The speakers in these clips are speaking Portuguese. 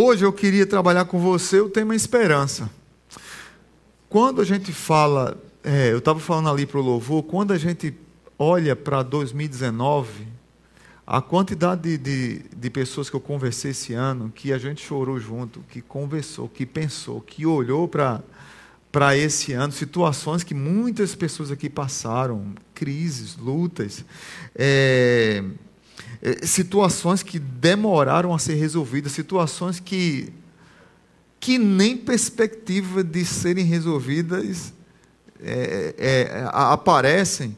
Hoje eu queria trabalhar com você o tema esperança. Quando a gente fala, é, eu estava falando ali para o louvor, quando a gente olha para 2019, a quantidade de, de, de, pessoas que eu conversei esse ano, que a gente chorou junto, que conversou, que pensou, que olhou para esse ano, situações que muitas pessoas aqui passaram, crises, lutas, é, situações que demoraram a ser resolvidas, situações que, que nem perspectiva de serem resolvidas é, é, aparecem.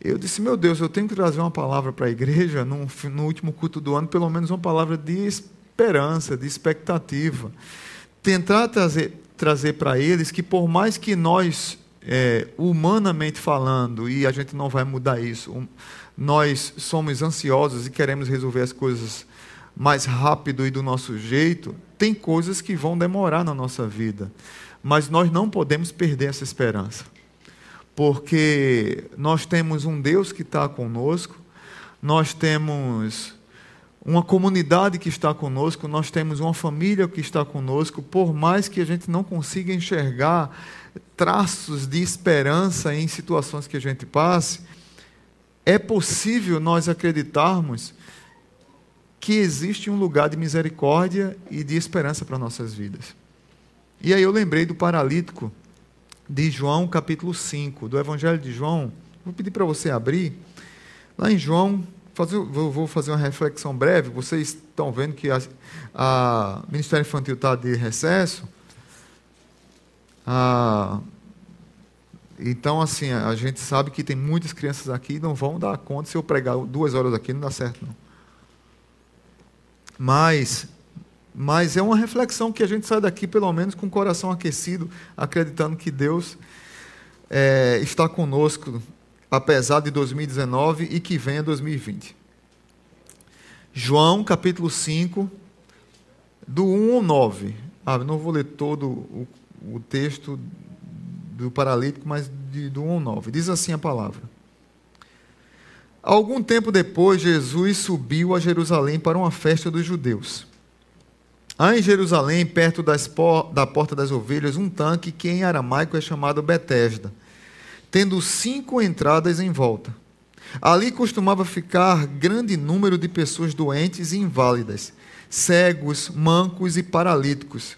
Eu disse, meu Deus, eu tenho que trazer uma palavra para a igreja no, no último culto do ano, pelo menos uma palavra de esperança, de expectativa. Tentar trazer, trazer para eles que, por mais que nós, é, humanamente falando, e a gente não vai mudar isso, um, nós somos ansiosos e queremos resolver as coisas mais rápido e do nosso jeito, tem coisas que vão demorar na nossa vida. Mas nós não podemos perder essa esperança. Porque nós temos um Deus que está conosco, nós temos uma comunidade que está conosco, nós temos uma família que está conosco, por mais que a gente não consiga enxergar traços de esperança em situações que a gente passe, é possível nós acreditarmos que existe um lugar de misericórdia e de esperança para nossas vidas. E aí eu lembrei do paralítico de João, capítulo 5, do Evangelho de João. Vou pedir para você abrir. Lá em João, fazer, vou fazer uma reflexão breve. Vocês estão vendo que o Ministério Infantil está de recesso. A, então, assim, a gente sabe que tem muitas crianças aqui não vão dar conta se eu pregar duas horas aqui, não dá certo, não. Mas, mas é uma reflexão que a gente sai daqui, pelo menos, com o coração aquecido, acreditando que Deus é, está conosco apesar de 2019 e que venha 2020. João capítulo 5, do 1 ao 9. Ah, não vou ler todo o, o texto do paralítico, mas de, do 1 ao 9. Diz assim a palavra. Algum tempo depois, Jesus subiu a Jerusalém para uma festa dos judeus. Há em Jerusalém, perto das, da Porta das Ovelhas, um tanque que em aramaico é chamado Betesda tendo cinco entradas em volta. Ali costumava ficar grande número de pessoas doentes e inválidas, cegos, mancos e paralíticos.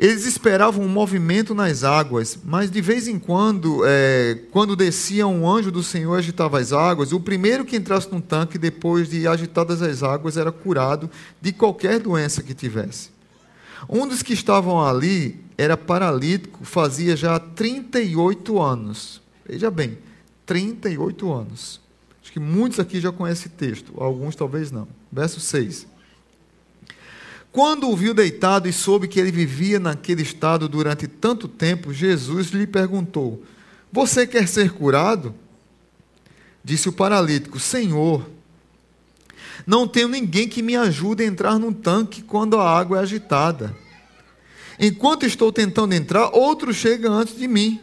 Eles esperavam um movimento nas águas, mas de vez em quando, é, quando descia um anjo do Senhor e agitava as águas, o primeiro que entrasse no tanque, depois de agitadas as águas, era curado de qualquer doença que tivesse. Um dos que estavam ali era paralítico, fazia já 38 anos. Veja bem, 38 anos. Acho que muitos aqui já conhecem esse texto, alguns talvez não. Verso 6. Quando o viu deitado e soube que ele vivia naquele estado durante tanto tempo, Jesus lhe perguntou: Você quer ser curado? Disse o paralítico: Senhor, não tenho ninguém que me ajude a entrar num tanque quando a água é agitada. Enquanto estou tentando entrar, outro chega antes de mim.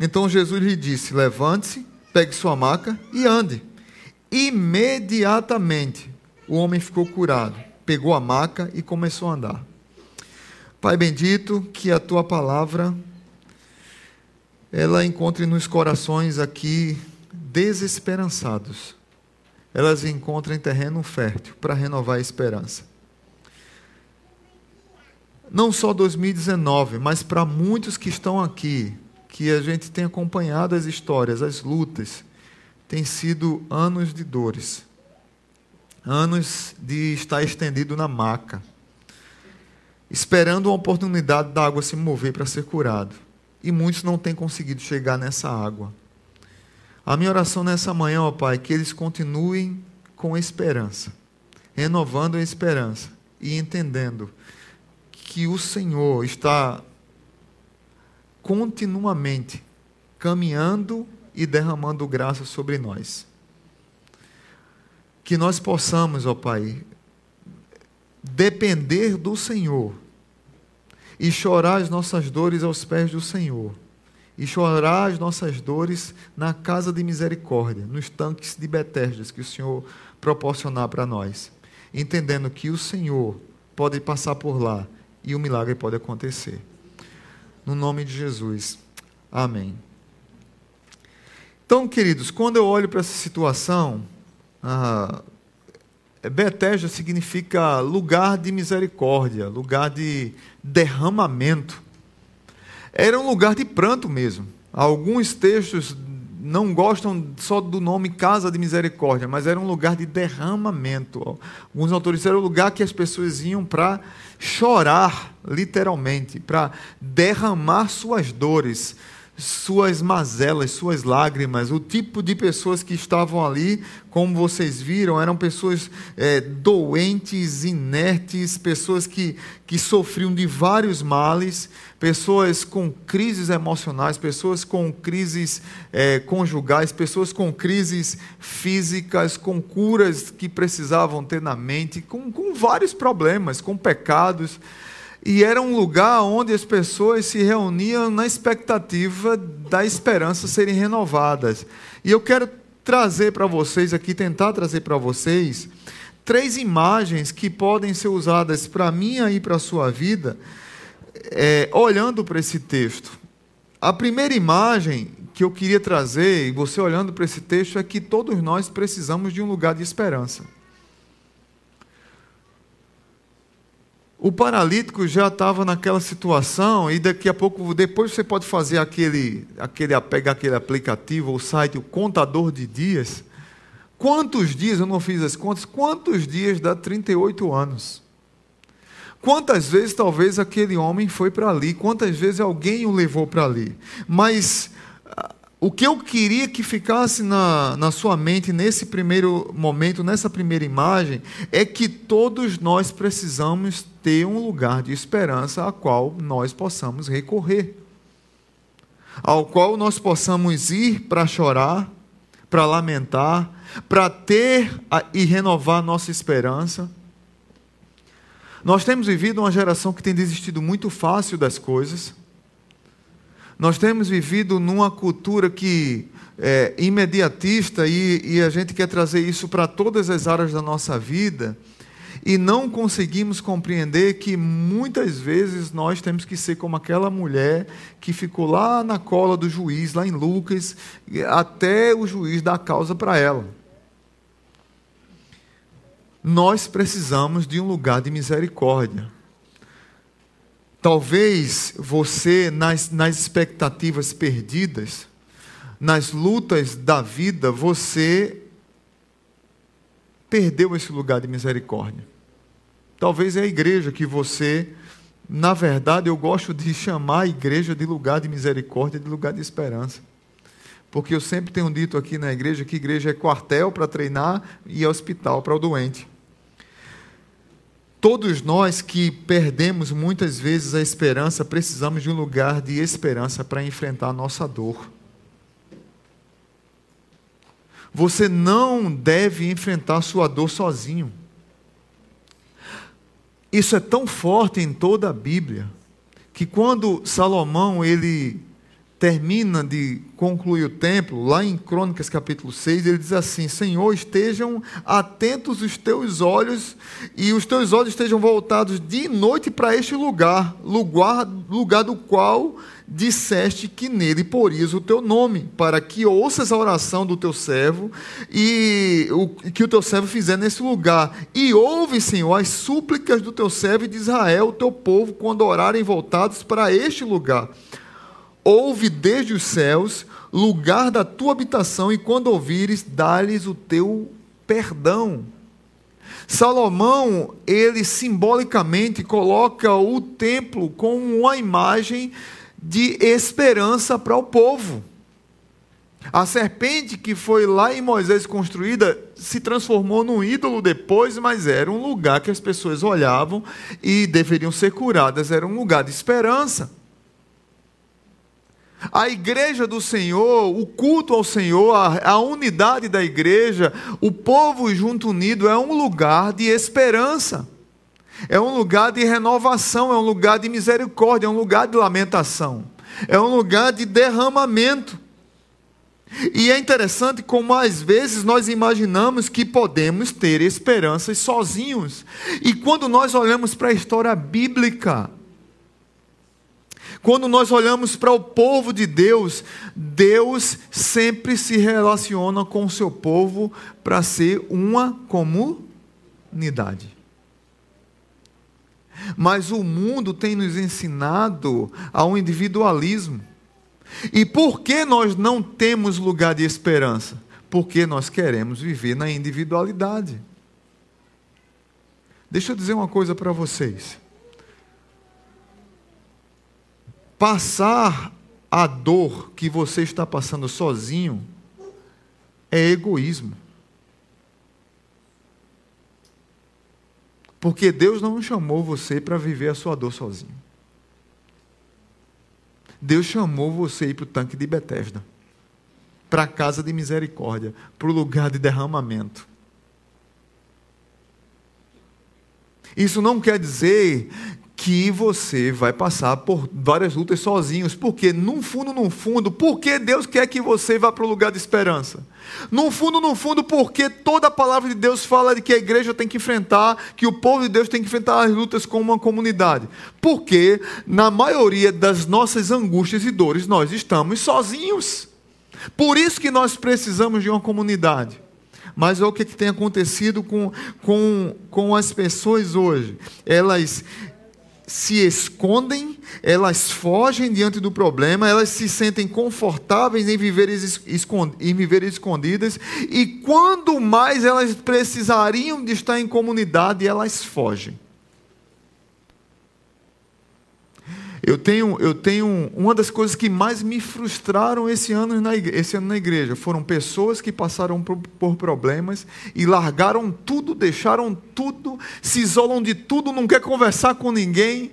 Então Jesus lhe disse: Levante-se, pegue sua maca e ande. Imediatamente o homem ficou curado, pegou a maca e começou a andar. Pai bendito, que a tua palavra ela encontre nos corações aqui desesperançados. Elas encontrem terreno fértil para renovar a esperança. Não só 2019, mas para muitos que estão aqui que a gente tem acompanhado as histórias, as lutas, tem sido anos de dores, anos de estar estendido na maca, esperando uma oportunidade da água se mover para ser curado. E muitos não têm conseguido chegar nessa água. A minha oração nessa manhã, ó Pai, é que eles continuem com esperança, renovando a esperança e entendendo que o Senhor está continuamente caminhando e derramando graça sobre nós. Que nós possamos, ó Pai, depender do Senhor e chorar as nossas dores aos pés do Senhor. E chorar as nossas dores na casa de misericórdia, nos tanques de Betesdas que o Senhor proporcionar para nós. Entendendo que o Senhor pode passar por lá e o milagre pode acontecer. No nome de Jesus. Amém. Então, queridos, quando eu olho para essa situação, ah, Betesda significa lugar de misericórdia, lugar de derramamento. Era um lugar de pranto mesmo. Alguns textos não gostam só do nome Casa de Misericórdia, mas era um lugar de derramamento. Alguns autores disseram o lugar que as pessoas iam para chorar, literalmente, para derramar suas dores, suas mazelas, suas lágrimas. O tipo de pessoas que estavam ali, como vocês viram, eram pessoas é, doentes, inertes, pessoas que, que sofriam de vários males, pessoas com crises emocionais, pessoas com crises é, conjugais, pessoas com crises físicas, com curas que precisavam ter na mente, com, com vários problemas, com pecados e era um lugar onde as pessoas se reuniam na expectativa da esperança serem renovadas. E eu quero trazer para vocês aqui, tentar trazer para vocês, três imagens que podem ser usadas para mim e para a sua vida, é, olhando para esse texto. A primeira imagem que eu queria trazer, e você olhando para esse texto, é que todos nós precisamos de um lugar de esperança. O paralítico já estava naquela situação e daqui a pouco, depois você pode fazer aquele, aquele, pegar aquele aplicativo, o site, o contador de dias. Quantos dias, eu não fiz as contas, quantos dias dá 38 anos? Quantas vezes talvez aquele homem foi para ali? Quantas vezes alguém o levou para ali? Mas o que eu queria que ficasse na, na sua mente nesse primeiro momento, nessa primeira imagem, é que todos nós precisamos ter um lugar de esperança a qual nós possamos recorrer, ao qual nós possamos ir para chorar, para lamentar, para ter e renovar nossa esperança. Nós temos vivido uma geração que tem desistido muito fácil das coisas nós temos vivido numa cultura que é imediatista e, e a gente quer trazer isso para todas as áreas da nossa vida e não conseguimos compreender que muitas vezes nós temos que ser como aquela mulher que ficou lá na cola do juiz, lá em Lucas, até o juiz dar a causa para ela. Nós precisamos de um lugar de misericórdia. Talvez você, nas, nas expectativas perdidas, nas lutas da vida, você perdeu esse lugar de misericórdia. Talvez é a igreja que você, na verdade, eu gosto de chamar a igreja de lugar de misericórdia, de lugar de esperança. Porque eu sempre tenho dito aqui na igreja que igreja é quartel para treinar e é hospital para o doente. Todos nós que perdemos muitas vezes a esperança, precisamos de um lugar de esperança para enfrentar a nossa dor. Você não deve enfrentar sua dor sozinho. Isso é tão forte em toda a Bíblia que quando Salomão ele termina de concluir o templo, lá em Crônicas capítulo 6, ele diz assim: Senhor, estejam atentos os teus olhos e os teus olhos estejam voltados de noite para este lugar, lugar, lugar do qual disseste que nele porias o teu nome, para que ouças a oração do teu servo e o que o teu servo fizer nesse lugar. E ouve, Senhor, as súplicas do teu servo e de Israel, o teu povo, quando orarem voltados para este lugar ouve desde os céus, lugar da tua habitação, e quando ouvires, dá-lhes o teu perdão. Salomão, ele simbolicamente coloca o templo como uma imagem de esperança para o povo. A serpente que foi lá em Moisés construída se transformou num ídolo depois, mas era um lugar que as pessoas olhavam e deveriam ser curadas, era um lugar de esperança. A igreja do Senhor, o culto ao Senhor, a, a, unidade da igreja, o povo junto unido é um lugar de esperança, é um lugar de renovação, é um lugar de misericórdia, é um lugar de lamentação, é um lugar de derramamento. E é interessante como às vezes nós imaginamos que podemos ter esperanças sozinhos. E quando nós olhamos para a história bíblica, quando nós olhamos para o povo de Deus, Deus sempre se relaciona com o seu povo para ser uma comunidade. Mas o mundo tem nos ensinado ao individualismo. E por que nós não temos lugar de esperança? Porque nós queremos viver na individualidade. Deixa eu dizer uma coisa para vocês. Passar a dor que você está passando sozinho é egoísmo. Porque Deus não chamou você para viver a sua dor sozinho. Deus chamou você para o tanque de Betesda, para a casa de misericórdia, para o lugar de derramamento. Isso não quer dizer que você vai passar por várias lutas sozinhos, porque no fundo, no fundo, porque Deus quer que você vá para o lugar de esperança. No fundo, no fundo, porque toda a palavra de Deus fala de que a igreja tem que enfrentar, que o povo de Deus tem que enfrentar as lutas como uma comunidade. Porque na maioria das nossas angústias e dores nós estamos sozinhos. Por isso que nós precisamos de uma comunidade. Mas olha o que, que tem acontecido com, com, com as pessoas hoje. Elas se escondem, elas fogem diante do problema, elas se sentem confortáveis em viver, em viver escondidas, e quando mais elas precisariam de estar em comunidade, elas fogem. Eu tenho, eu tenho uma das coisas que mais me frustraram esse ano, na igreja, esse ano na igreja foram pessoas que passaram por, por, problemas e largaram tudo, deixaram tudo, se isolam de tudo, não quer conversar com ninguém.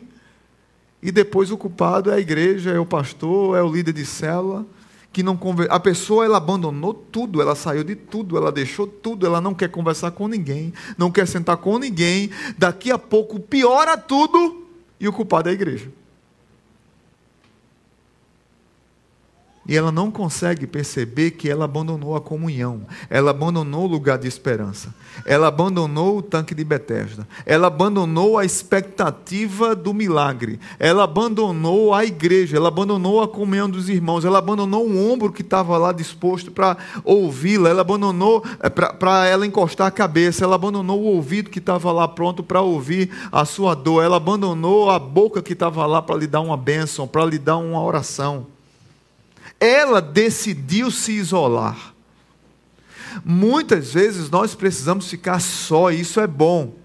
E depois o culpado é a igreja, é o pastor, é o líder de célula, que não conver... a pessoa ela abandonou tudo, ela saiu de tudo, ela deixou tudo, ela não quer conversar com ninguém, não quer sentar com ninguém. Daqui a pouco piora tudo e o culpado é a igreja. E ela não consegue perceber que ela abandonou a comunhão, ela abandonou o lugar de esperança, ela abandonou o tanque de Betesda, ela abandonou a expectativa do milagre, ela abandonou a igreja, ela abandonou a comunhão dos irmãos, ela abandonou o ombro que estava lá disposto para ouvi-la, ela abandonou eh, para ela encostar a cabeça, ela abandonou o ouvido que estava lá pronto para ouvir a sua dor, ela abandonou a boca que estava lá para lhe dar uma bênção, para lhe dar uma oração. Ela decidiu se isolar. Muitas vezes nós precisamos ficar só, isso é bom.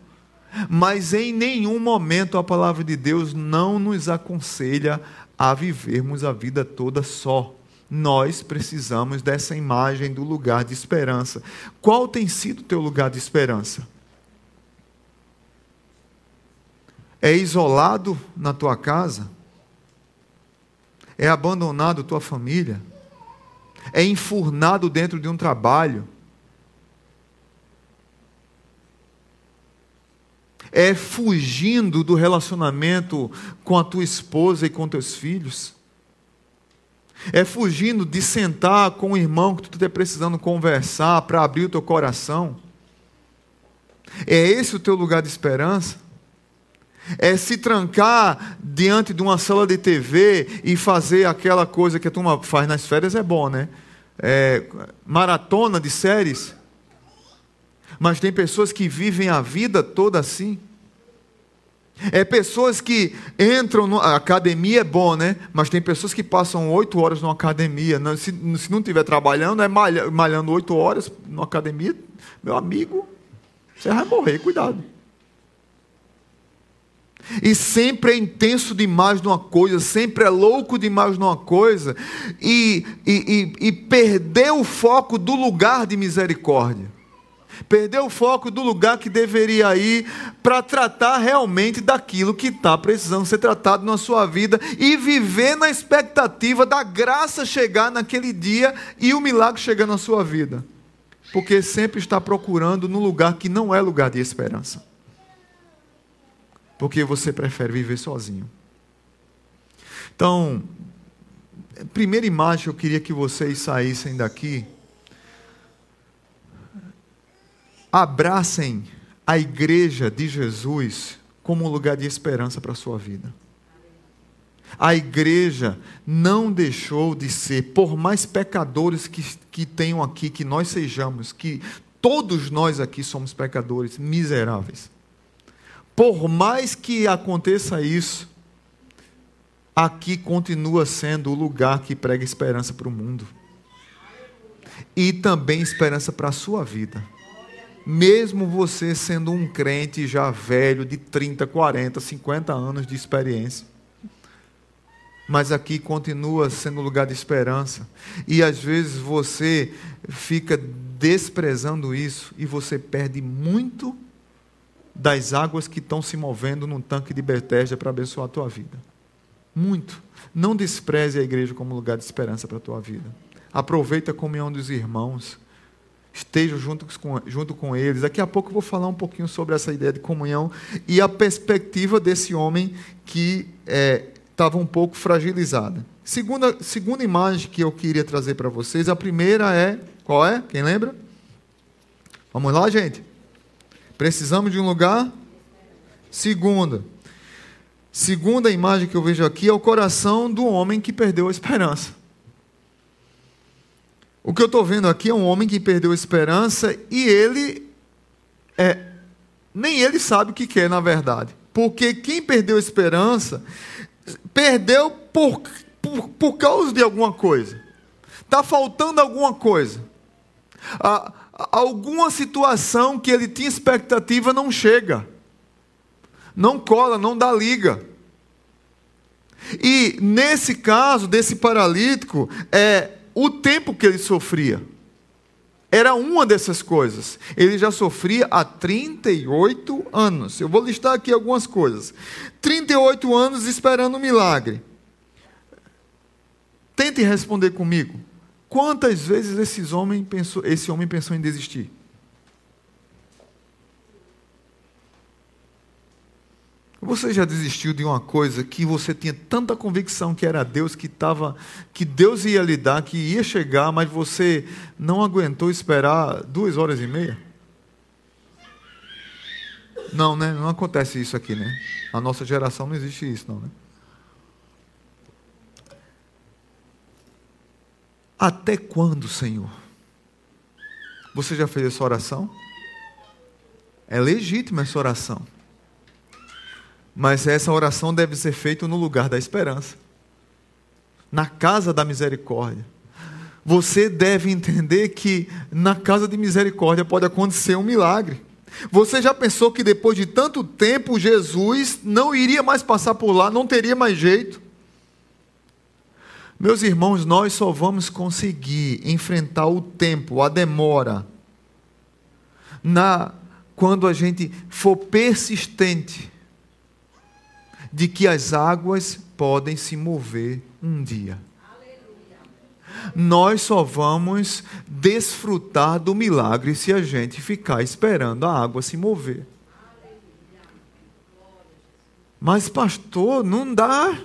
Mas em nenhum momento a palavra de Deus não nos aconselha a vivermos a vida toda só. Nós precisamos dessa imagem do lugar de esperança. Qual tem sido o teu lugar de esperança? É isolado na tua casa? É abandonado tua família, é enfurnado dentro de um trabalho, é fugindo do relacionamento com a tua esposa e com teus filhos, é fugindo de sentar com o irmão que tu está precisando conversar para abrir o teu coração. É esse o teu lugar de esperança? É se trancar diante de uma sala de TV e fazer aquela coisa que a turma faz nas férias é bom, né? É, maratona de séries. Mas tem pessoas que vivem a vida toda assim. É pessoas que entram na academia é bom, né? Mas tem pessoas que passam oito horas numa academia. Se, se não estiver trabalhando, é malhando oito horas numa academia, meu amigo, você vai morrer, cuidado. E sempre é intenso demais numa coisa, sempre é louco demais numa coisa, e, e, e, e perdeu o foco do lugar de misericórdia. Perdeu o foco do lugar que deveria ir para tratar realmente daquilo que está precisando ser tratado na sua vida e viver na expectativa da graça chegar naquele dia e o milagre chegar na sua vida. Porque sempre está procurando no lugar que não é lugar de esperança porque você prefere viver sozinho. Então, primeira imagem eu queria que vocês saíssem daqui. Abracem a igreja de Jesus como um lugar de esperança para a sua vida. A igreja não deixou de ser, por mais pecadores que, que tenham aqui, que nós sejamos, que todos nós aqui somos pecadores, miseráveis. Por mais que aconteça isso, aqui continua sendo o lugar que prega esperança para o mundo. E também esperança para a sua vida. Mesmo você sendo um crente já velho, de 30, 40, 50 anos de experiência. Mas aqui continua sendo lugar de esperança. E às vezes você fica desprezando isso e você perde muito das águas que estão se movendo num tanque de Bethesda para abençoar a tua vida. Muito. Não despreze a igreja como lugar de esperança para a tua vida. Aproveita a comunhão dos irmãos esteja junto com, junto com eles. Daqui a pouco eu vou falar um pouquinho sobre essa ideia de comunhão e a perspectiva desse homem que estava é, um pouco fragilizada. Segunda, segunda imagem que eu queria trazer para vocês, a primeira é, qual é? Quem lembra? Vamos lá, gente? Precisamos de um lugar? Segunda. Segunda imagem que eu vejo aqui é o coração do homem que perdeu a esperança. O que eu estou vendo aqui é um homem que perdeu a esperança e ele é, nem ele sabe o que quer na verdade. Porque quem perdeu a esperança perdeu por, por, por causa de alguma coisa. Está faltando alguma coisa. Ah, alguma situação que ele tinha expectativa não chega. Não cola, não dá liga. E nesse caso desse paralítico, é, o tempo que ele sofria. Era uma dessas coisas. Ele já sofria há 38 anos. Eu vou listar aqui algumas coisas. 38 anos esperando um milagre. Tente responder comigo. Quantas vezes esse homem pensou, esse homem pensou em desistir? Você já desistiu de uma coisa que você tinha tanta convicção que era Deus, que tava, que Deus ia lhe dar, que ia chegar, mas você não aguentou esperar duas horas e meia? Não, né? Não acontece isso aqui, né? A nossa geração não existe isso, não, né? Até quando, Senhor? Você já fez essa oração? É legítima essa oração. Mas essa oração deve ser feita no lugar da esperança, na casa da misericórdia. Você deve entender que na casa de misericórdia pode acontecer um milagre. Você já pensou que depois de tanto tempo Jesus não iria mais passar por lá, não teria mais jeito? Meus irmãos, nós só vamos conseguir enfrentar o tempo, a demora, na quando a gente for persistente de que as águas podem se mover um dia. Nós só vamos desfrutar do milagre se a gente ficar esperando a água se mover. Mas, pastor, não dá.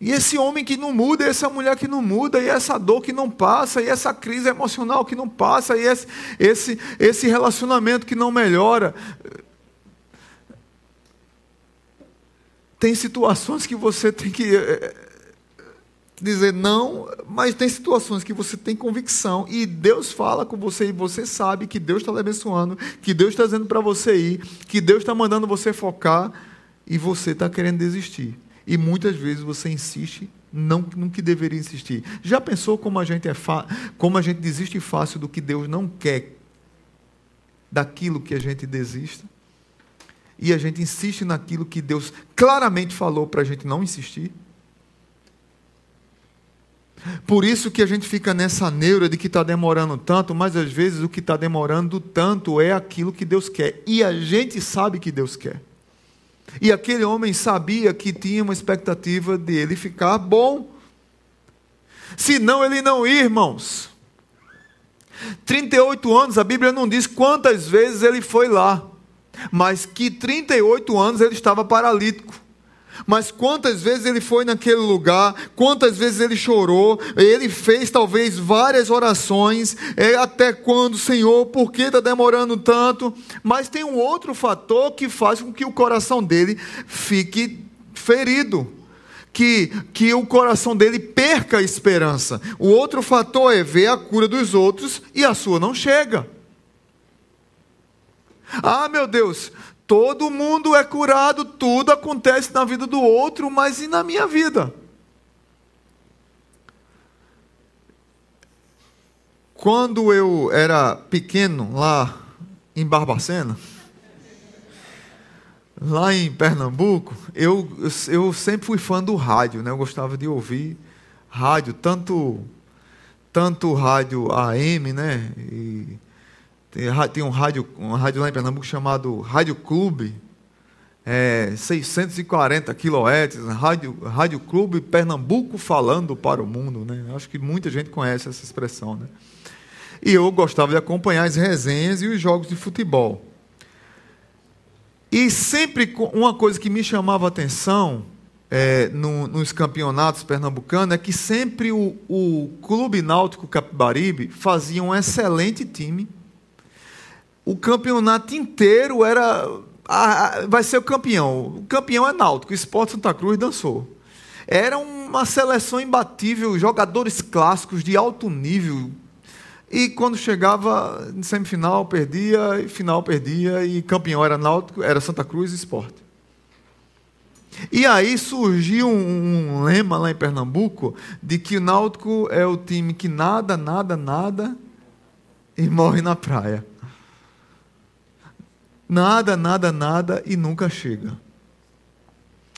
E esse homem que não muda, e essa mulher que não muda, e essa dor que não passa, e essa crise emocional que não passa, e esse, esse, esse relacionamento que não melhora. Tem situações que você tem que é, dizer não, mas tem situações que você tem convicção e Deus fala com você e você sabe que Deus está lhe abençoando, que Deus está dizendo para você ir, que Deus está mandando você focar e você está querendo desistir. E muitas vezes você insiste não no que deveria insistir. Já pensou como a gente é como a gente desiste fácil do que Deus não quer daquilo que a gente desista? e a gente insiste naquilo que Deus claramente falou para a gente não insistir. Por isso que a gente fica nessa neura de que está demorando tanto, mas às vezes o que está demorando tanto é aquilo que Deus quer. E a gente sabe que Deus quer. E aquele homem sabia que tinha uma expectativa de ele ficar bom. Senão ele não ia, irmãos. 38 anos, a Bíblia não diz quantas vezes ele foi lá mas que 38 anos ele estava paralítico. Mas quantas vezes ele foi naquele lugar, quantas vezes ele chorou, ele fez talvez várias orações, é, até quando, Senhor, por que está demorando tanto? Mas tem um outro fator que faz com que o coração dele fique ferido. Que, que o coração dele perca a esperança. O outro fator é ver a cura dos outros e a sua não chega. Ah, meu Deus, Todo mundo é curado, tudo acontece na vida do outro, mas e na minha vida? Quando eu era pequeno, lá em Barbacena, lá em Pernambuco, eu, eu sempre fui fã do rádio, né? eu gostava de ouvir rádio, tanto, tanto rádio AM, né? E, tem um rádio, um rádio lá em Pernambuco chamado Rádio Clube, é, 640 kHz, rádio, rádio Clube Pernambuco falando para o mundo. Né? Acho que muita gente conhece essa expressão. Né? E eu gostava de acompanhar as resenhas e os jogos de futebol. E sempre uma coisa que me chamava a atenção é, no, nos campeonatos pernambucanos é que sempre o, o Clube Náutico Capibaribe fazia um excelente time o campeonato inteiro era. vai ser o campeão. O campeão é Náutico, o Esporte Santa Cruz dançou. Era uma seleção imbatível, jogadores clássicos de alto nível. E quando chegava em semifinal, perdia, e final perdia, e campeão era Náutico, era Santa Cruz e Esporte. E aí surgiu um, um lema lá em Pernambuco de que o Náutico é o time que nada, nada, nada e morre na praia. Nada, nada, nada e nunca chega.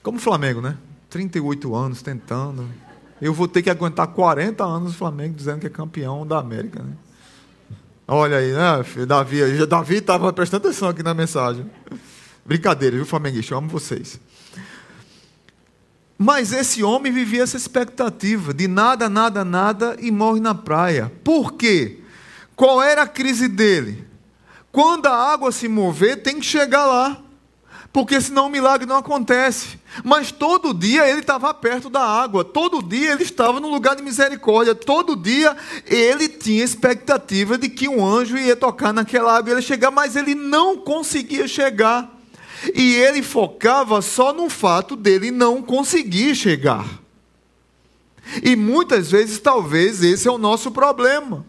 Como o Flamengo, né? 38 anos tentando. Eu vou ter que aguentar 40 anos o Flamengo dizendo que é campeão da América, né? Olha aí, né, filho? Davi, Davi estava prestando atenção aqui na mensagem. Brincadeira, viu, Flamenguista? Eu amo vocês. Mas esse homem vivia essa expectativa de nada, nada, nada e morre na praia. Por quê? Qual era a crise dele? Quando a água se mover, tem que chegar lá. Porque senão o milagre não acontece. Mas todo dia ele estava perto da água, todo dia ele estava no lugar de misericórdia, todo dia ele tinha expectativa de que um anjo ia tocar naquela água e ele chegar, mas ele não conseguia chegar. E ele focava só no fato dele não conseguir chegar. E muitas vezes, talvez, esse é o nosso problema.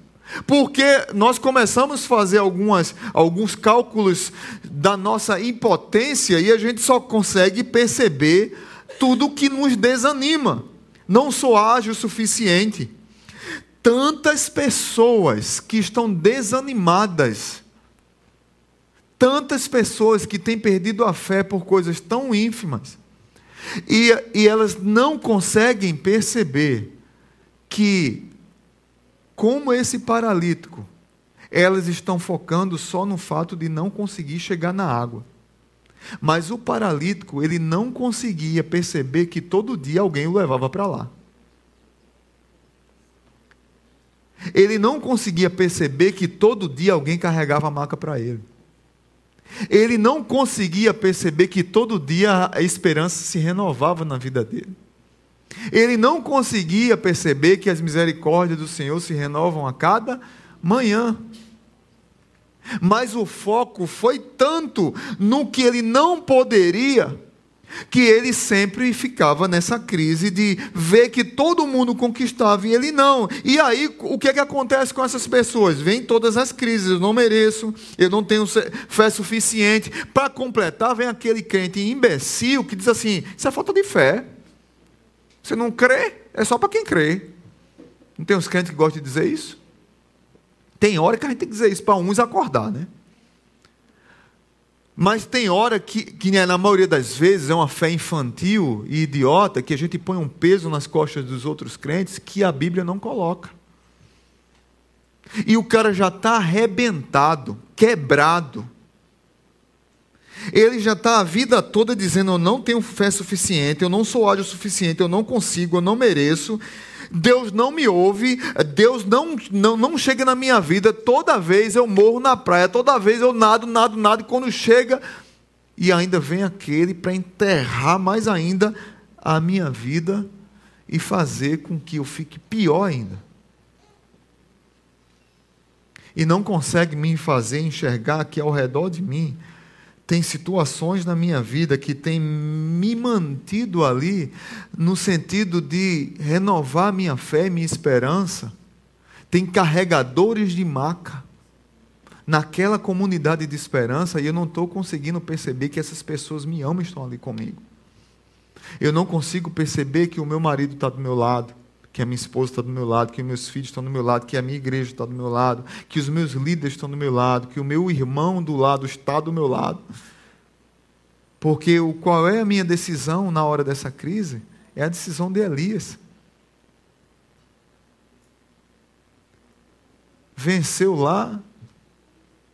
Porque nós começamos a fazer algumas, alguns cálculos da nossa impotência e a gente só consegue perceber tudo que nos desanima. Não sou ágil o suficiente. Tantas pessoas que estão desanimadas, tantas pessoas que têm perdido a fé por coisas tão ínfimas, e, e elas não conseguem perceber que como esse paralítico, elas estão focando só no fato de não conseguir chegar na água. Mas o paralítico, ele não conseguia perceber que todo dia alguém o levava para lá. Ele não conseguia perceber que todo dia alguém carregava a maca para ele. Ele não conseguia perceber que todo dia a esperança se renovava na vida dele. Ele não conseguia perceber que as misericórdias do Senhor se renovam a cada manhã. Mas o foco foi tanto no que ele não poderia, que ele sempre ficava nessa crise de ver que todo mundo conquistava e ele não. E aí, o que é que acontece com essas pessoas? Vem todas as crises, eu não mereço, eu não tenho fé suficiente. Para completar, vem aquele crente imbecil que diz assim: isso é falta de fé. Você não crê? É só para quem crê. Não tem uns crentes que gostam de dizer isso? Tem hora que a gente tem que dizer isso para uns acordar, né? Mas tem hora que, que, né, na maioria das vezes, é uma fé infantil e idiota que a gente põe um peso nas costas dos outros crentes que a Bíblia não coloca. E o cara já está arrebentado, quebrado, ele já está a vida toda dizendo: Eu não tenho fé suficiente, eu não sou ágil o suficiente, eu não consigo, eu não mereço. Deus não me ouve, Deus não, não, não chega na minha vida. Toda vez eu morro na praia, toda vez eu nado, nado, nado, e quando chega. e ainda vem aquele para enterrar mais ainda a minha vida e fazer com que eu fique pior ainda. E não consegue me fazer enxergar que ao redor de mim tem situações na minha vida que tem me mantido ali no sentido de renovar minha fé, minha esperança. Tem carregadores de maca naquela comunidade de esperança e eu não estou conseguindo perceber que essas pessoas me amam e estão ali comigo. Eu não consigo perceber que o meu marido está do meu lado, que a minha esposa está do meu lado, que os meus filhos estão do meu lado, que a minha igreja está do meu lado, que os meus líderes estão do meu lado, que o meu irmão do lado está do meu lado. Porque o, qual é a minha decisão na hora dessa crise? É a decisão de Elias. Venceu lá,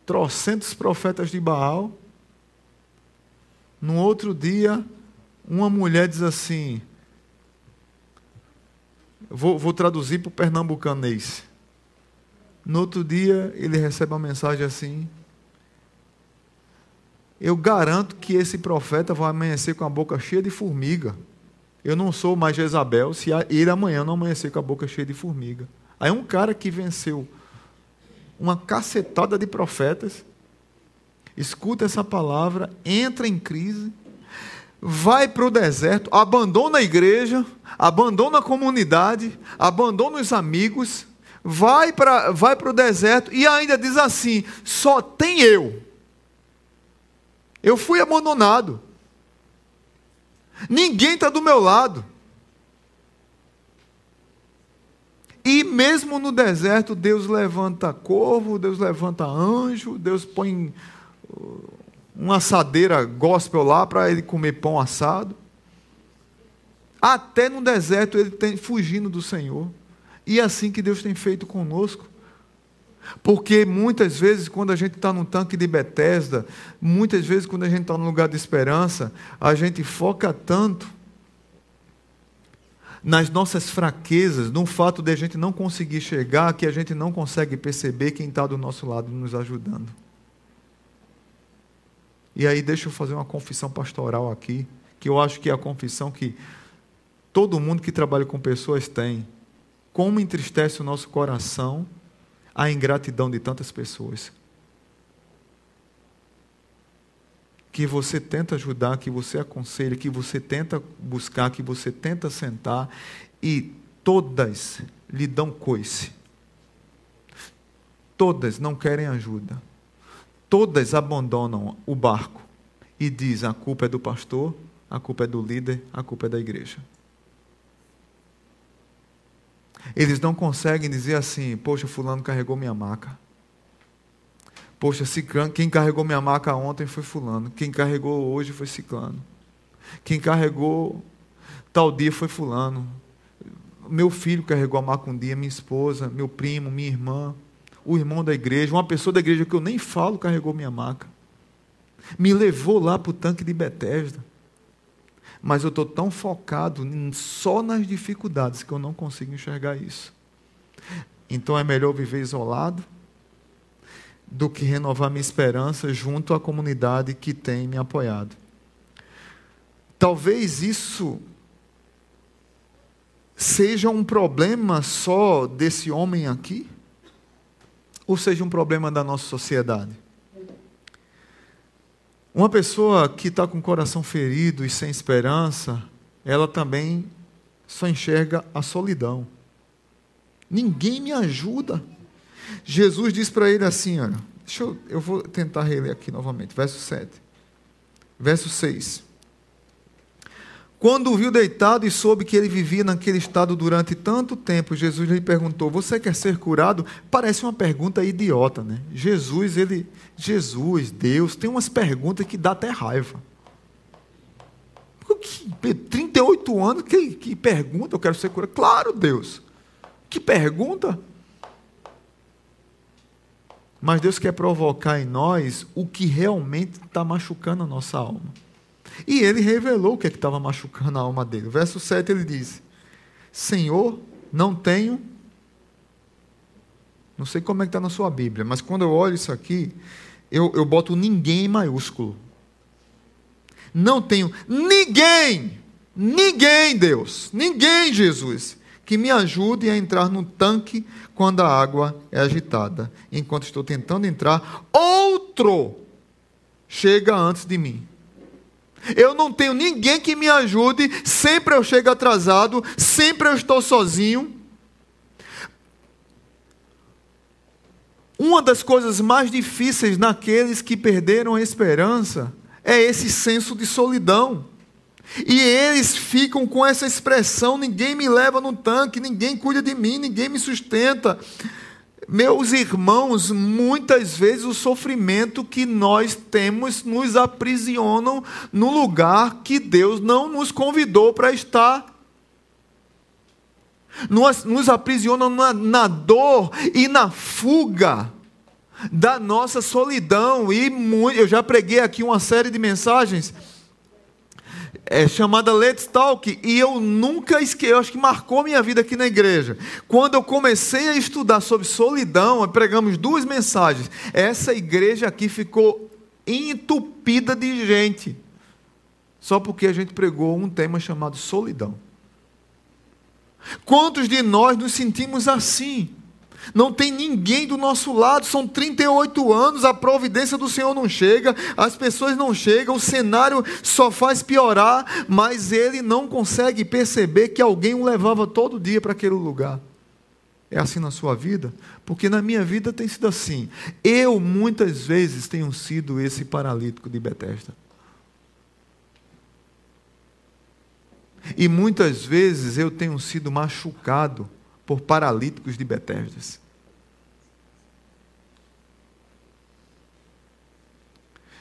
trocentos profetas de Baal. No outro dia, uma mulher diz assim: Vou, vou traduzir para o pernambucanês. No outro dia, ele recebe uma mensagem assim: Eu garanto que esse profeta vai amanhecer com a boca cheia de formiga. Eu não sou mais Jezabel se ele amanhã não amanhecer com a boca cheia de formiga. Aí um cara que venceu uma cacetada de profetas, escuta essa palavra, entra em crise, vai para o deserto, abandona a igreja, abandona a comunidade, abandona os amigos, vai para vai o deserto e ainda diz assim: só tem eu. Eu fui abandonado. Ninguém está do meu lado. E mesmo no deserto, Deus levanta corvo, Deus levanta anjo, Deus põe uma assadeira gospel lá para ele comer pão assado. Até no deserto ele tem fugindo do Senhor. E é assim que Deus tem feito conosco. Porque muitas vezes, quando a gente está num tanque de Betesda, muitas vezes, quando a gente está num lugar de esperança, a gente foca tanto nas nossas fraquezas, no fato de a gente não conseguir chegar, que a gente não consegue perceber quem está do nosso lado nos ajudando. E aí, deixa eu fazer uma confissão pastoral aqui, que eu acho que é a confissão que todo mundo que trabalha com pessoas tem. Como entristece o nosso coração a ingratidão de tantas pessoas. Que você tenta ajudar, que você aconselha, que você tenta buscar, que você tenta sentar e todas lhe dão coice. Todas não querem ajuda todas abandonam o barco e dizem: a culpa é do pastor, a culpa é do líder, a culpa é da igreja. Eles não conseguem dizer assim: poxa, Fulano carregou minha maca. Poxa, quem carregou minha maca ontem foi Fulano. Quem carregou hoje foi Ciclano. Quem carregou tal dia foi Fulano. Meu filho carregou a maca um dia, minha esposa, meu primo, minha irmã o irmão da igreja, uma pessoa da igreja que eu nem falo, carregou minha maca. Me levou lá para o tanque de Betesda. Mas eu estou tão focado só nas dificuldades que eu não consigo enxergar isso. Então é melhor viver isolado do que renovar minha esperança junto à comunidade que tem me apoiado. Talvez isso seja um problema só desse homem aqui ou seja um problema da nossa sociedade. Uma pessoa que está com o coração ferido e sem esperança, ela também só enxerga a solidão. Ninguém me ajuda. Jesus diz para ele assim, olha, eu, eu vou tentar reler aqui novamente, verso 7. Verso 6. Quando o viu deitado e soube que ele vivia naquele estado durante tanto tempo, Jesus lhe perguntou: Você quer ser curado? Parece uma pergunta idiota, né? Jesus, ele, Jesus, Deus, tem umas perguntas que dá até raiva. 38 anos, que, que pergunta? Eu quero ser curado. Claro, Deus. Que pergunta? Mas Deus quer provocar em nós o que realmente está machucando a nossa alma. E ele revelou o que é estava machucando a alma dele. Verso 7 ele diz: Senhor, não tenho. Não sei como é que está na sua Bíblia, mas quando eu olho isso aqui, eu, eu boto ninguém em maiúsculo. Não tenho ninguém, ninguém, Deus, ninguém, Jesus, que me ajude a entrar no tanque quando a água é agitada. Enquanto estou tentando entrar, outro chega antes de mim. Eu não tenho ninguém que me ajude, sempre eu chego atrasado, sempre eu estou sozinho. Uma das coisas mais difíceis naqueles que perderam a esperança é esse senso de solidão. E eles ficam com essa expressão: ninguém me leva no tanque, ninguém cuida de mim, ninguém me sustenta. Meus irmãos, muitas vezes o sofrimento que nós temos nos aprisionam no lugar que Deus não nos convidou para estar. Nos, nos aprisionam na, na dor e na fuga da nossa solidão. E muito, eu já preguei aqui uma série de mensagens é, chamada Let's Talk, e eu nunca esqueci, eu acho que marcou minha vida aqui na igreja. Quando eu comecei a estudar sobre solidão, pregamos duas mensagens. Essa igreja aqui ficou entupida de gente, só porque a gente pregou um tema chamado solidão. Quantos de nós nos sentimos assim? Não tem ninguém do nosso lado, são 38 anos, a providência do Senhor não chega, as pessoas não chegam, o cenário só faz piorar, mas ele não consegue perceber que alguém o levava todo dia para aquele lugar. É assim na sua vida? Porque na minha vida tem sido assim. Eu muitas vezes tenho sido esse paralítico de Betesda. E muitas vezes eu tenho sido machucado por paralíticos de Betesdas.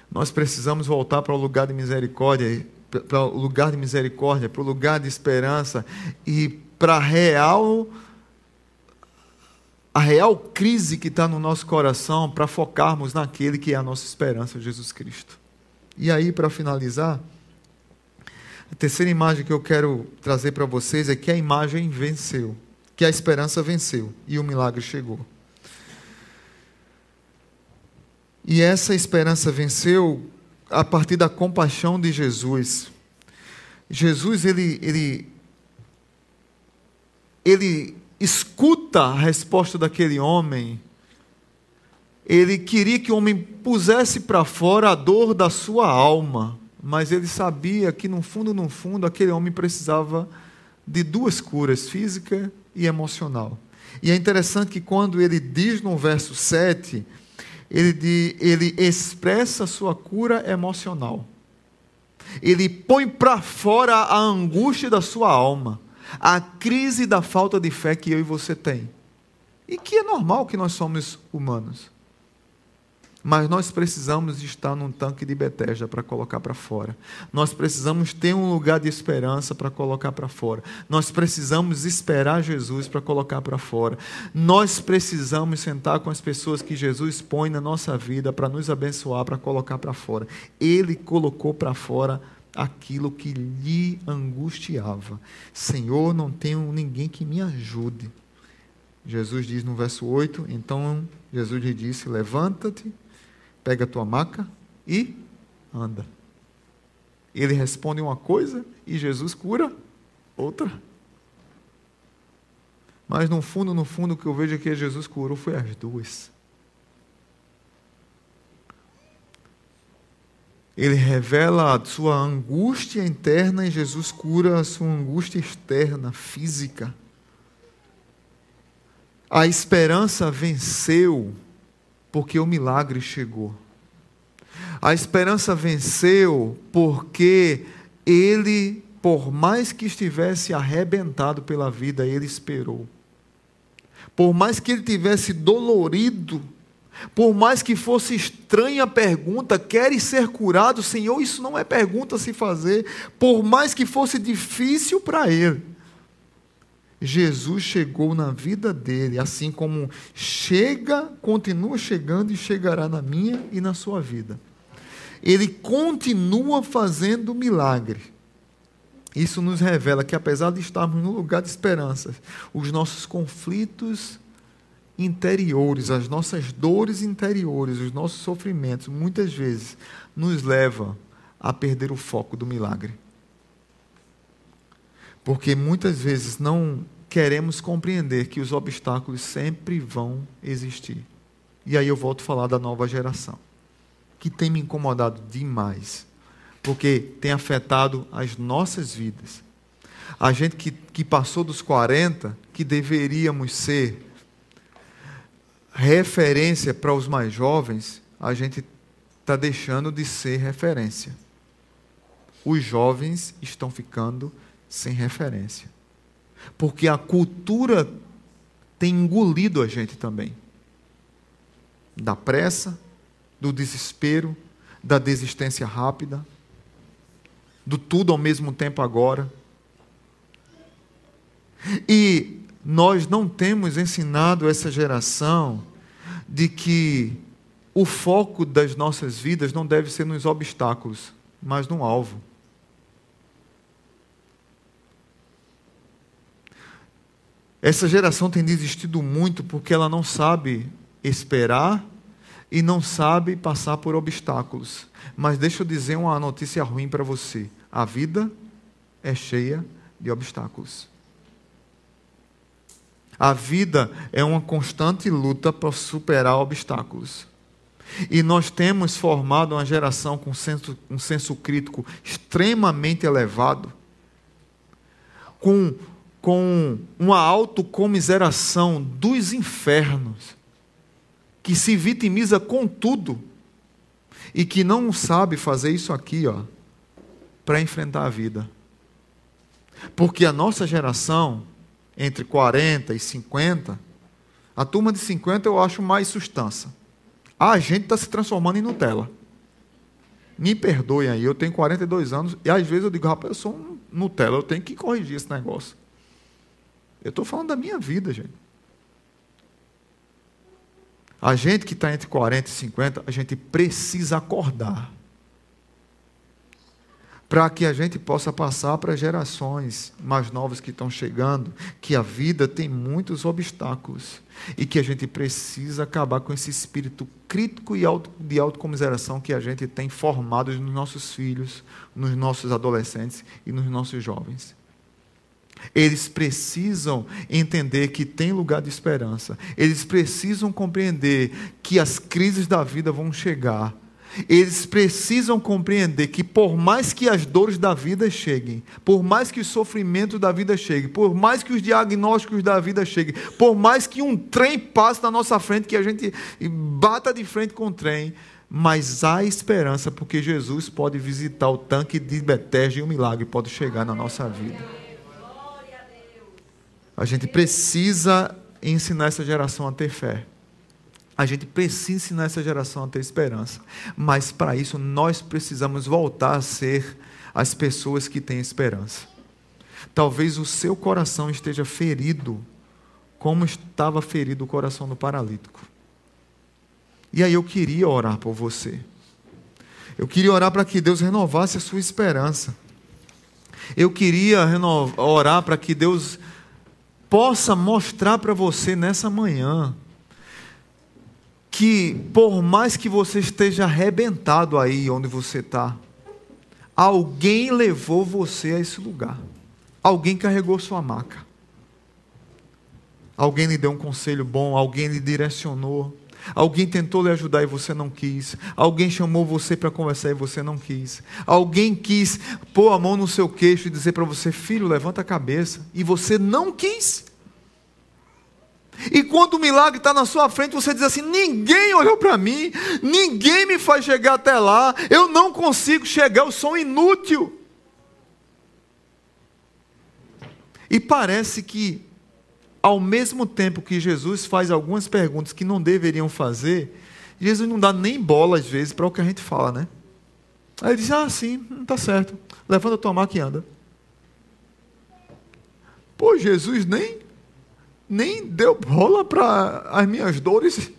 Nós precisamos voltar para o lugar de misericórdia, para o lugar de misericórdia, para o lugar de esperança e para a real a real crise que está no nosso coração para focarmos naquele que é a nossa esperança, Jesus Cristo. E aí, para finalizar, a terceira imagem que eu quero trazer para vocês é que a imagem venceu que a esperança venceu e o milagre chegou. E essa esperança venceu a partir da compaixão de Jesus. Jesus, ele, ele, ele escuta a resposta daquele homem. Ele queria que o homem pusesse para fora a dor da sua alma, mas ele sabia que no fundo, no fundo, aquele homem precisava de duas curas, física e emocional. E é interessante que quando ele diz no verso 7, ele, ele expressa sua cura emocional. Ele põe para fora a angústia da sua alma, a crise da falta de fé que eu e você tem. E que é normal que nós somos humanos. Mas nós precisamos estar num tanque de Betesda para colocar para fora. Nós precisamos ter um lugar de esperança para colocar para fora. Nós precisamos esperar Jesus para colocar para fora. Nós precisamos sentar com as pessoas que Jesus põe na nossa vida para nos abençoar, para colocar para fora. Ele colocou para fora aquilo que lhe angustiava. Senhor, não tenho ninguém que me ajude. Jesus diz no verso 8: Então Jesus lhe disse: Levanta-te pega a tua maca e anda. Ele responde uma coisa e Jesus cura outra. Mas no fundo, no fundo, o que eu vejo é que Jesus curou foi as duas. Ele revela a sua angústia interna e Jesus cura a sua angústia externa, física. A esperança venceu porque o milagre chegou. A esperança venceu porque ele, por mais que estivesse arrebentado pela vida, ele esperou. Por mais que ele tivesse dolorido, por mais que fosse estranha a pergunta, queres ser curado, Senhor? Isso não é pergunta a se fazer. Por mais que fosse difícil para ele, Jesus chegou na vida dele, assim como chega, continua chegando e chegará na minha e na sua vida. Ele continua fazendo milagre. Isso nos revela que, apesar de estarmos no lugar de esperança, os nossos conflitos interiores, as nossas dores interiores, os nossos sofrimentos, muitas vezes nos levam a perder o foco do milagre. Porque muitas vezes não queremos compreender que os obstáculos sempre vão existir. E aí eu volto a falar da nova geração, que tem me incomodado demais, porque tem afetado as nossas vidas. A gente que, que passou dos 40, que deveríamos ser referência para os mais jovens, a gente está deixando de ser referência. Os jovens estão ficando sem referência. Porque a cultura tem engolido a gente também. Da pressa, do desespero, da desistência rápida, do tudo ao mesmo tempo agora. E nós não temos ensinado essa geração de que o foco das nossas vidas não deve ser nos obstáculos, mas no alvo. Essa geração tem desistido muito porque ela não sabe esperar e não sabe passar por obstáculos. Mas deixa eu dizer uma notícia ruim para você: a vida é cheia de obstáculos. A vida é uma constante luta para superar obstáculos. E nós temos formado uma geração com senso, um senso crítico extremamente elevado, com, com uma autocomiseração dos infernos, que se vitimiza com tudo e que não sabe fazer isso aqui, ó, para enfrentar a vida. Porque a nossa geração entre 40 e 50, a turma de 50 eu acho mais sustância. A gente está se transformando em Nutella. Me perdoem aí, eu tenho 42 anos e às vezes eu digo, rapaz, eu sou um Nutella, eu tenho que corrigir esse negócio. Eu estou falando da minha vida, gente. A gente que está entre 40 e 50, a gente precisa acordar para que a gente possa passar para gerações mais novas que estão chegando, que a vida tem muitos obstáculos e que a gente precisa acabar com esse espírito crítico e auto, de autocomiseração que a gente tem formado nos nossos filhos, nos nossos adolescentes e nos nossos jovens. Eles precisam entender que tem lugar de esperança. Eles precisam compreender que as crises da vida vão chegar eles precisam compreender que, por mais que as dores da vida cheguem, por mais que o sofrimento da vida chegue, por mais que os diagnósticos da vida cheguem, por mais que um trem passe na nossa frente, que a gente bata de frente com o trem, mas há esperança, porque Jesus pode visitar o tanque de Betesda e um milagre pode chegar na nossa vida. A gente precisa ensinar essa geração a ter fé. A gente precisa ensinar essa geração a ter esperança. Mas para isso nós precisamos voltar a ser as pessoas que têm esperança. Talvez o seu coração esteja ferido, como estava ferido o coração do paralítico. E aí eu queria orar por você. Eu queria orar para que Deus renovasse a sua esperança. Eu queria orar para que Deus possa mostrar para você nessa manhã que por mais que você esteja arrebentado aí onde você está, alguém levou você a esse lugar. Alguém carregou sua maca. Alguém lhe deu um conselho bom, alguém lhe direcionou. Alguém tentou lhe ajudar e você não quis. Alguém chamou você para conversar e você não quis. Alguém quis pôr a mão no seu queixo e dizer para você: Filho, levanta a cabeça. E você não quis. E quando o milagre está na sua frente, você diz assim: ninguém olhou para mim, ninguém me faz chegar até lá, eu não consigo chegar, eu sou inútil. E parece que, ao mesmo tempo que Jesus faz algumas perguntas que não deveriam fazer, Jesus não dá nem bola às vezes para o que a gente fala, né? Aí ele diz: ah, sim, hum, certo, levanta a tua maca e anda. Pô, Jesus nem nem deu bola para as minhas dores.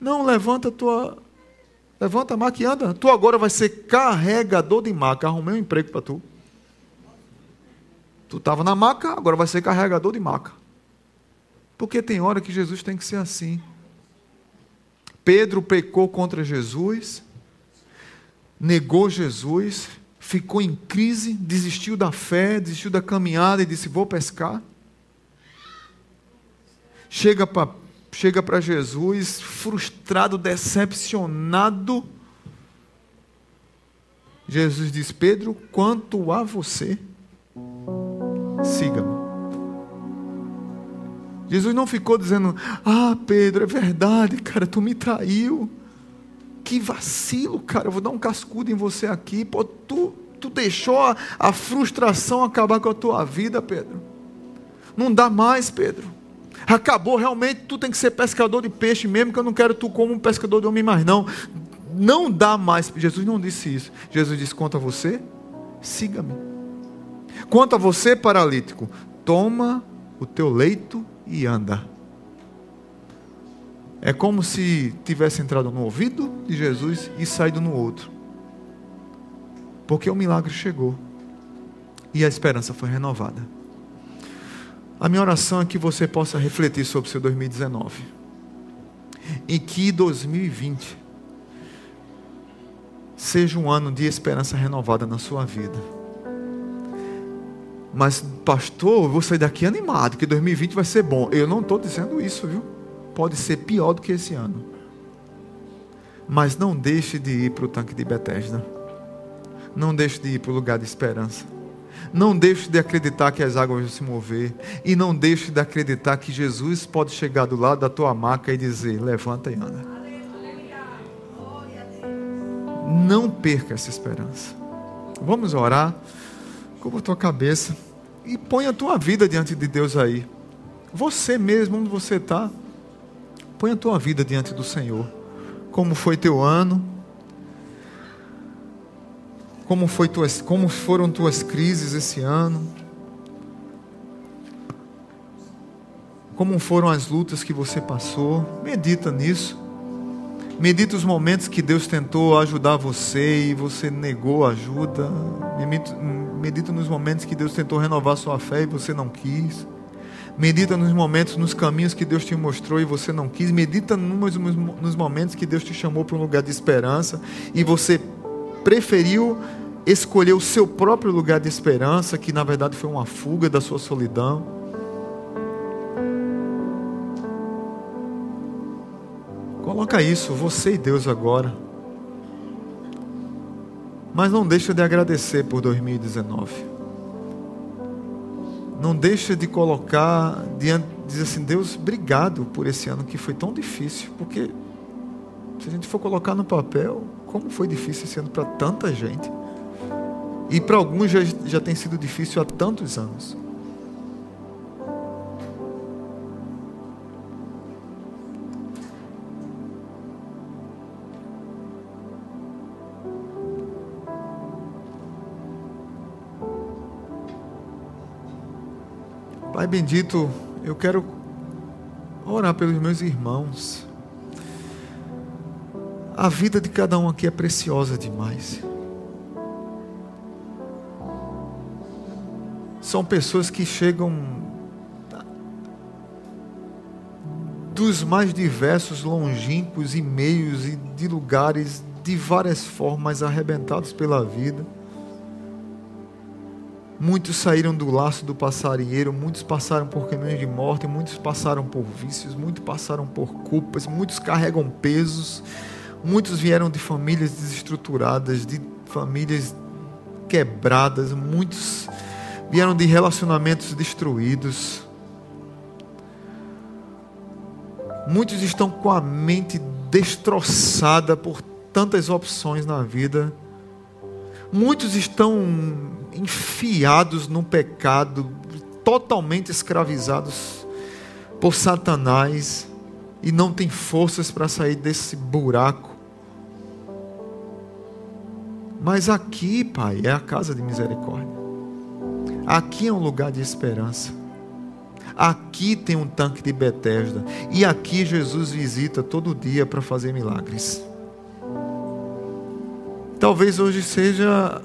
Não, levanta tua. Levanta a maca e anda. Tu agora vai ser carregador de maca. Arrumei um emprego para tu. Tu estava na maca, agora vai ser carregador de maca. Porque tem hora que Jesus tem que ser assim. Pedro pecou contra Jesus. negou Jesus, ficou em crise, desistiu da fé, desistiu da caminhada e disse: Vou pescar. Chega para chega Jesus, frustrado, decepcionado. Jesus diz: Pedro, quanto a você, siga-me. Jesus não ficou dizendo: Ah, Pedro, é verdade, cara, tu me traiu. Que vacilo, cara, eu vou dar um cascudo em você aqui. Pô, tu, tu deixou a, a frustração acabar com a tua vida, Pedro. Não dá mais, Pedro. Acabou, realmente tu tem que ser pescador de peixe mesmo, que eu não quero tu como um pescador de homem mais, não. Não dá mais. Jesus não disse isso. Jesus disse: quanto a você, siga-me. Quanto a você, paralítico, toma o teu leito e anda. É como se tivesse entrado no ouvido de Jesus e saído no outro. Porque o milagre chegou e a esperança foi renovada. A minha oração é que você possa refletir sobre o seu 2019. E que 2020 seja um ano de esperança renovada na sua vida. Mas, pastor, eu vou sair daqui animado, que 2020 vai ser bom. Eu não estou dizendo isso, viu? Pode ser pior do que esse ano. Mas não deixe de ir para o tanque de Betesda. Não deixe de ir para o lugar de esperança. Não deixe de acreditar que as águas vão se mover. E não deixe de acreditar que Jesus pode chegar do lado da tua maca e dizer: levanta e anda. Não perca essa esperança. Vamos orar. Cubra a tua cabeça e põe a tua vida diante de Deus aí. Você mesmo, onde você está, põe a tua vida diante do Senhor. Como foi teu ano? Como, foi tuas, como foram tuas crises esse ano? Como foram as lutas que você passou? Medita nisso. Medita os momentos que Deus tentou ajudar você e você negou ajuda. Medita nos momentos que Deus tentou renovar sua fé e você não quis. Medita nos momentos, nos caminhos que Deus te mostrou e você não quis. Medita nos momentos que Deus te chamou para um lugar de esperança e você preferiu escolher o seu próprio lugar de esperança, que na verdade foi uma fuga da sua solidão. Coloca isso, você e Deus agora. Mas não deixa de agradecer por 2019. Não deixa de colocar diante, dizer assim, Deus, obrigado por esse ano que foi tão difícil, porque se a gente for colocar no papel, como foi difícil esse ano para tanta gente. E para alguns já, já tem sido difícil há tantos anos. Bendito, eu quero orar pelos meus irmãos. A vida de cada um aqui é preciosa demais. São pessoas que chegam dos mais diversos longínquos e meios e de lugares de várias formas arrebentados pela vida. Muitos saíram do laço do passarinheiro, muitos passaram por caminhos de morte, muitos passaram por vícios, muitos passaram por culpas, muitos carregam pesos, muitos vieram de famílias desestruturadas, de famílias quebradas, muitos vieram de relacionamentos destruídos. Muitos estão com a mente destroçada por tantas opções na vida. Muitos estão enfiados no pecado, totalmente escravizados por Satanás e não têm forças para sair desse buraco. Mas aqui, Pai, é a casa de misericórdia. Aqui é um lugar de esperança. Aqui tem um tanque de Betesda. E aqui Jesus visita todo dia para fazer milagres. Talvez hoje seja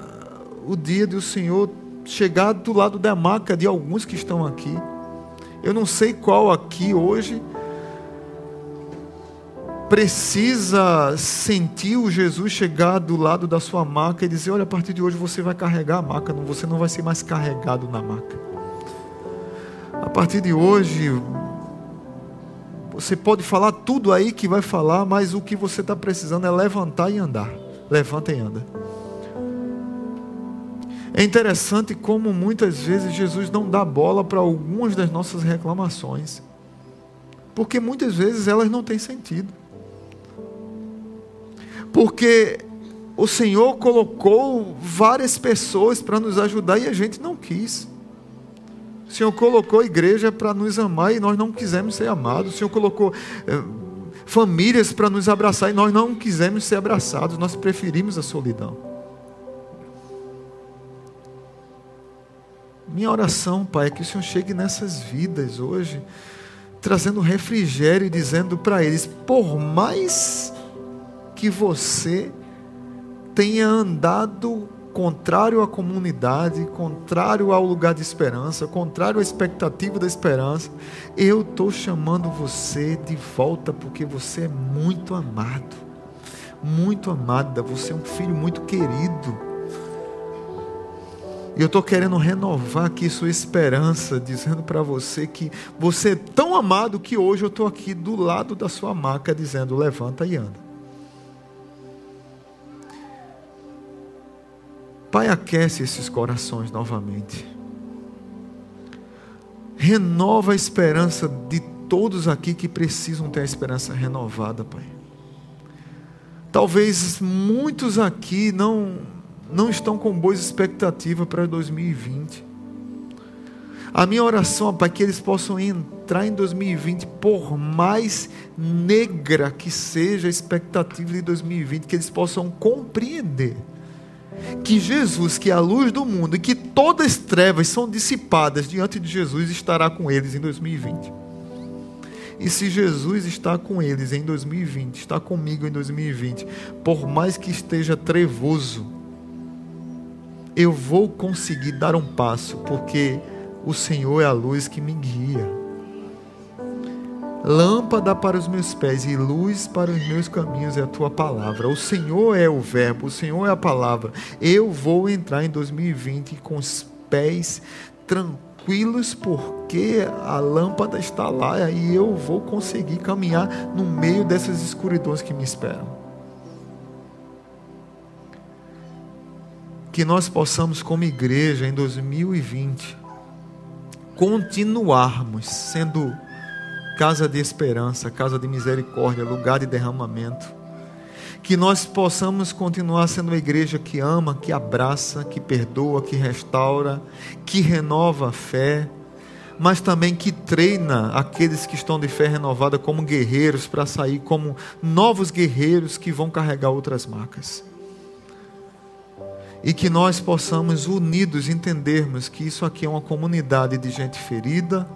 o dia do Senhor chegar do lado da maca de alguns que estão aqui. Eu não sei qual aqui hoje precisa sentir o Jesus chegar do lado da sua maca e dizer: Olha, a partir de hoje você vai carregar a maca, você não vai ser mais carregado na maca. A partir de hoje, você pode falar tudo aí que vai falar, mas o que você está precisando é levantar e andar. Levanta e anda. É interessante como muitas vezes Jesus não dá bola para algumas das nossas reclamações, porque muitas vezes elas não têm sentido. Porque o Senhor colocou várias pessoas para nos ajudar e a gente não quis. O Senhor colocou a igreja para nos amar e nós não quisemos ser amados. O Senhor colocou eh, famílias para nos abraçar e nós não quisemos ser abraçados. Nós preferimos a solidão. Minha oração, Pai, é que o Senhor chegue nessas vidas hoje, trazendo refrigério e dizendo para eles: por mais que você tenha andado contrário à comunidade, contrário ao lugar de esperança, contrário à expectativa da esperança, eu estou chamando você de volta porque você é muito amado, muito amada, você é um filho muito querido. E eu estou querendo renovar aqui sua esperança, dizendo para você que você é tão amado que hoje eu estou aqui do lado da sua maca, dizendo: levanta e anda. Pai, aquece esses corações novamente. Renova a esperança de todos aqui que precisam ter a esperança renovada, Pai. Talvez muitos aqui não, não estão com boas expectativas para 2020. A minha oração, Pai, é que eles possam entrar em 2020, por mais negra que seja a expectativa de 2020, que eles possam compreender que Jesus, que é a luz do mundo e que todas as trevas são dissipadas diante de Jesus, estará com eles em 2020. E se Jesus está com eles em 2020, está comigo em 2020, por mais que esteja trevoso, eu vou conseguir dar um passo, porque o Senhor é a luz que me guia lâmpada para os meus pés e luz para os meus caminhos é a tua palavra. O Senhor é o Verbo, o Senhor é a palavra. Eu vou entrar em 2020 com os pés tranquilos, porque a lâmpada está lá e eu vou conseguir caminhar no meio dessas escuridões que me esperam. Que nós possamos, como igreja, em 2020, continuarmos sendo casa de esperança, casa de misericórdia, lugar de derramamento. Que nós possamos continuar sendo uma igreja que ama, que abraça, que perdoa, que restaura, que renova a fé, mas também que treina aqueles que estão de fé renovada como guerreiros para sair como novos guerreiros que vão carregar outras marcas. E que nós possamos unidos entendermos que isso aqui é uma comunidade de gente ferida,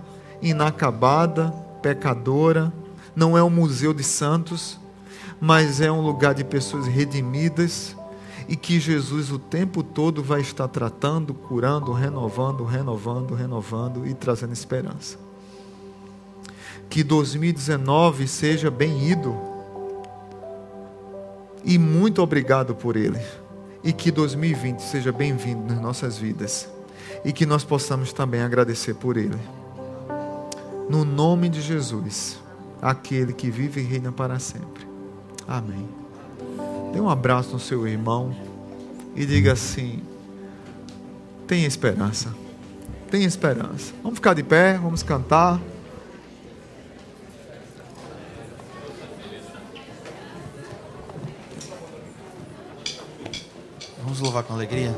inacabada, pecadora, não é um museu de santos, mas é um lugar de pessoas redimidas e que Jesus o tempo todo vai estar tratando, curando, renovando, renovando, renovando e trazendo esperança. Que 2019 seja bem ido. E muito obrigado por ele. E que 2020 seja bem-vindo nas nossas vidas. E que nós possamos também agradecer por ele no nome de Jesus, aquele que vive e reina para sempre. Amém. Dê um abraço no seu irmão e diga assim: tenha esperança. Tenha esperança. Vamos ficar de pé, vamos cantar. Vamos louvar com alegria.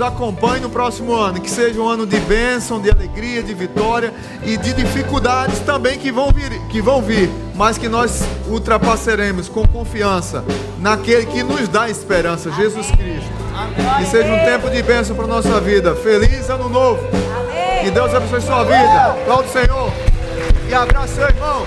Acompanhe no próximo ano. Que seja um ano de bênção, de alegria, de vitória e de dificuldades também que vão vir, que vão vir mas que nós ultrapassaremos com confiança naquele que nos dá esperança, Jesus Cristo. Que seja um tempo de bênção para a nossa vida. Feliz ano novo. Que Deus abençoe sua vida. Aplauda o Senhor. E abraça seu irmão.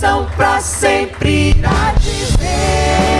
coração pra sempre irá te.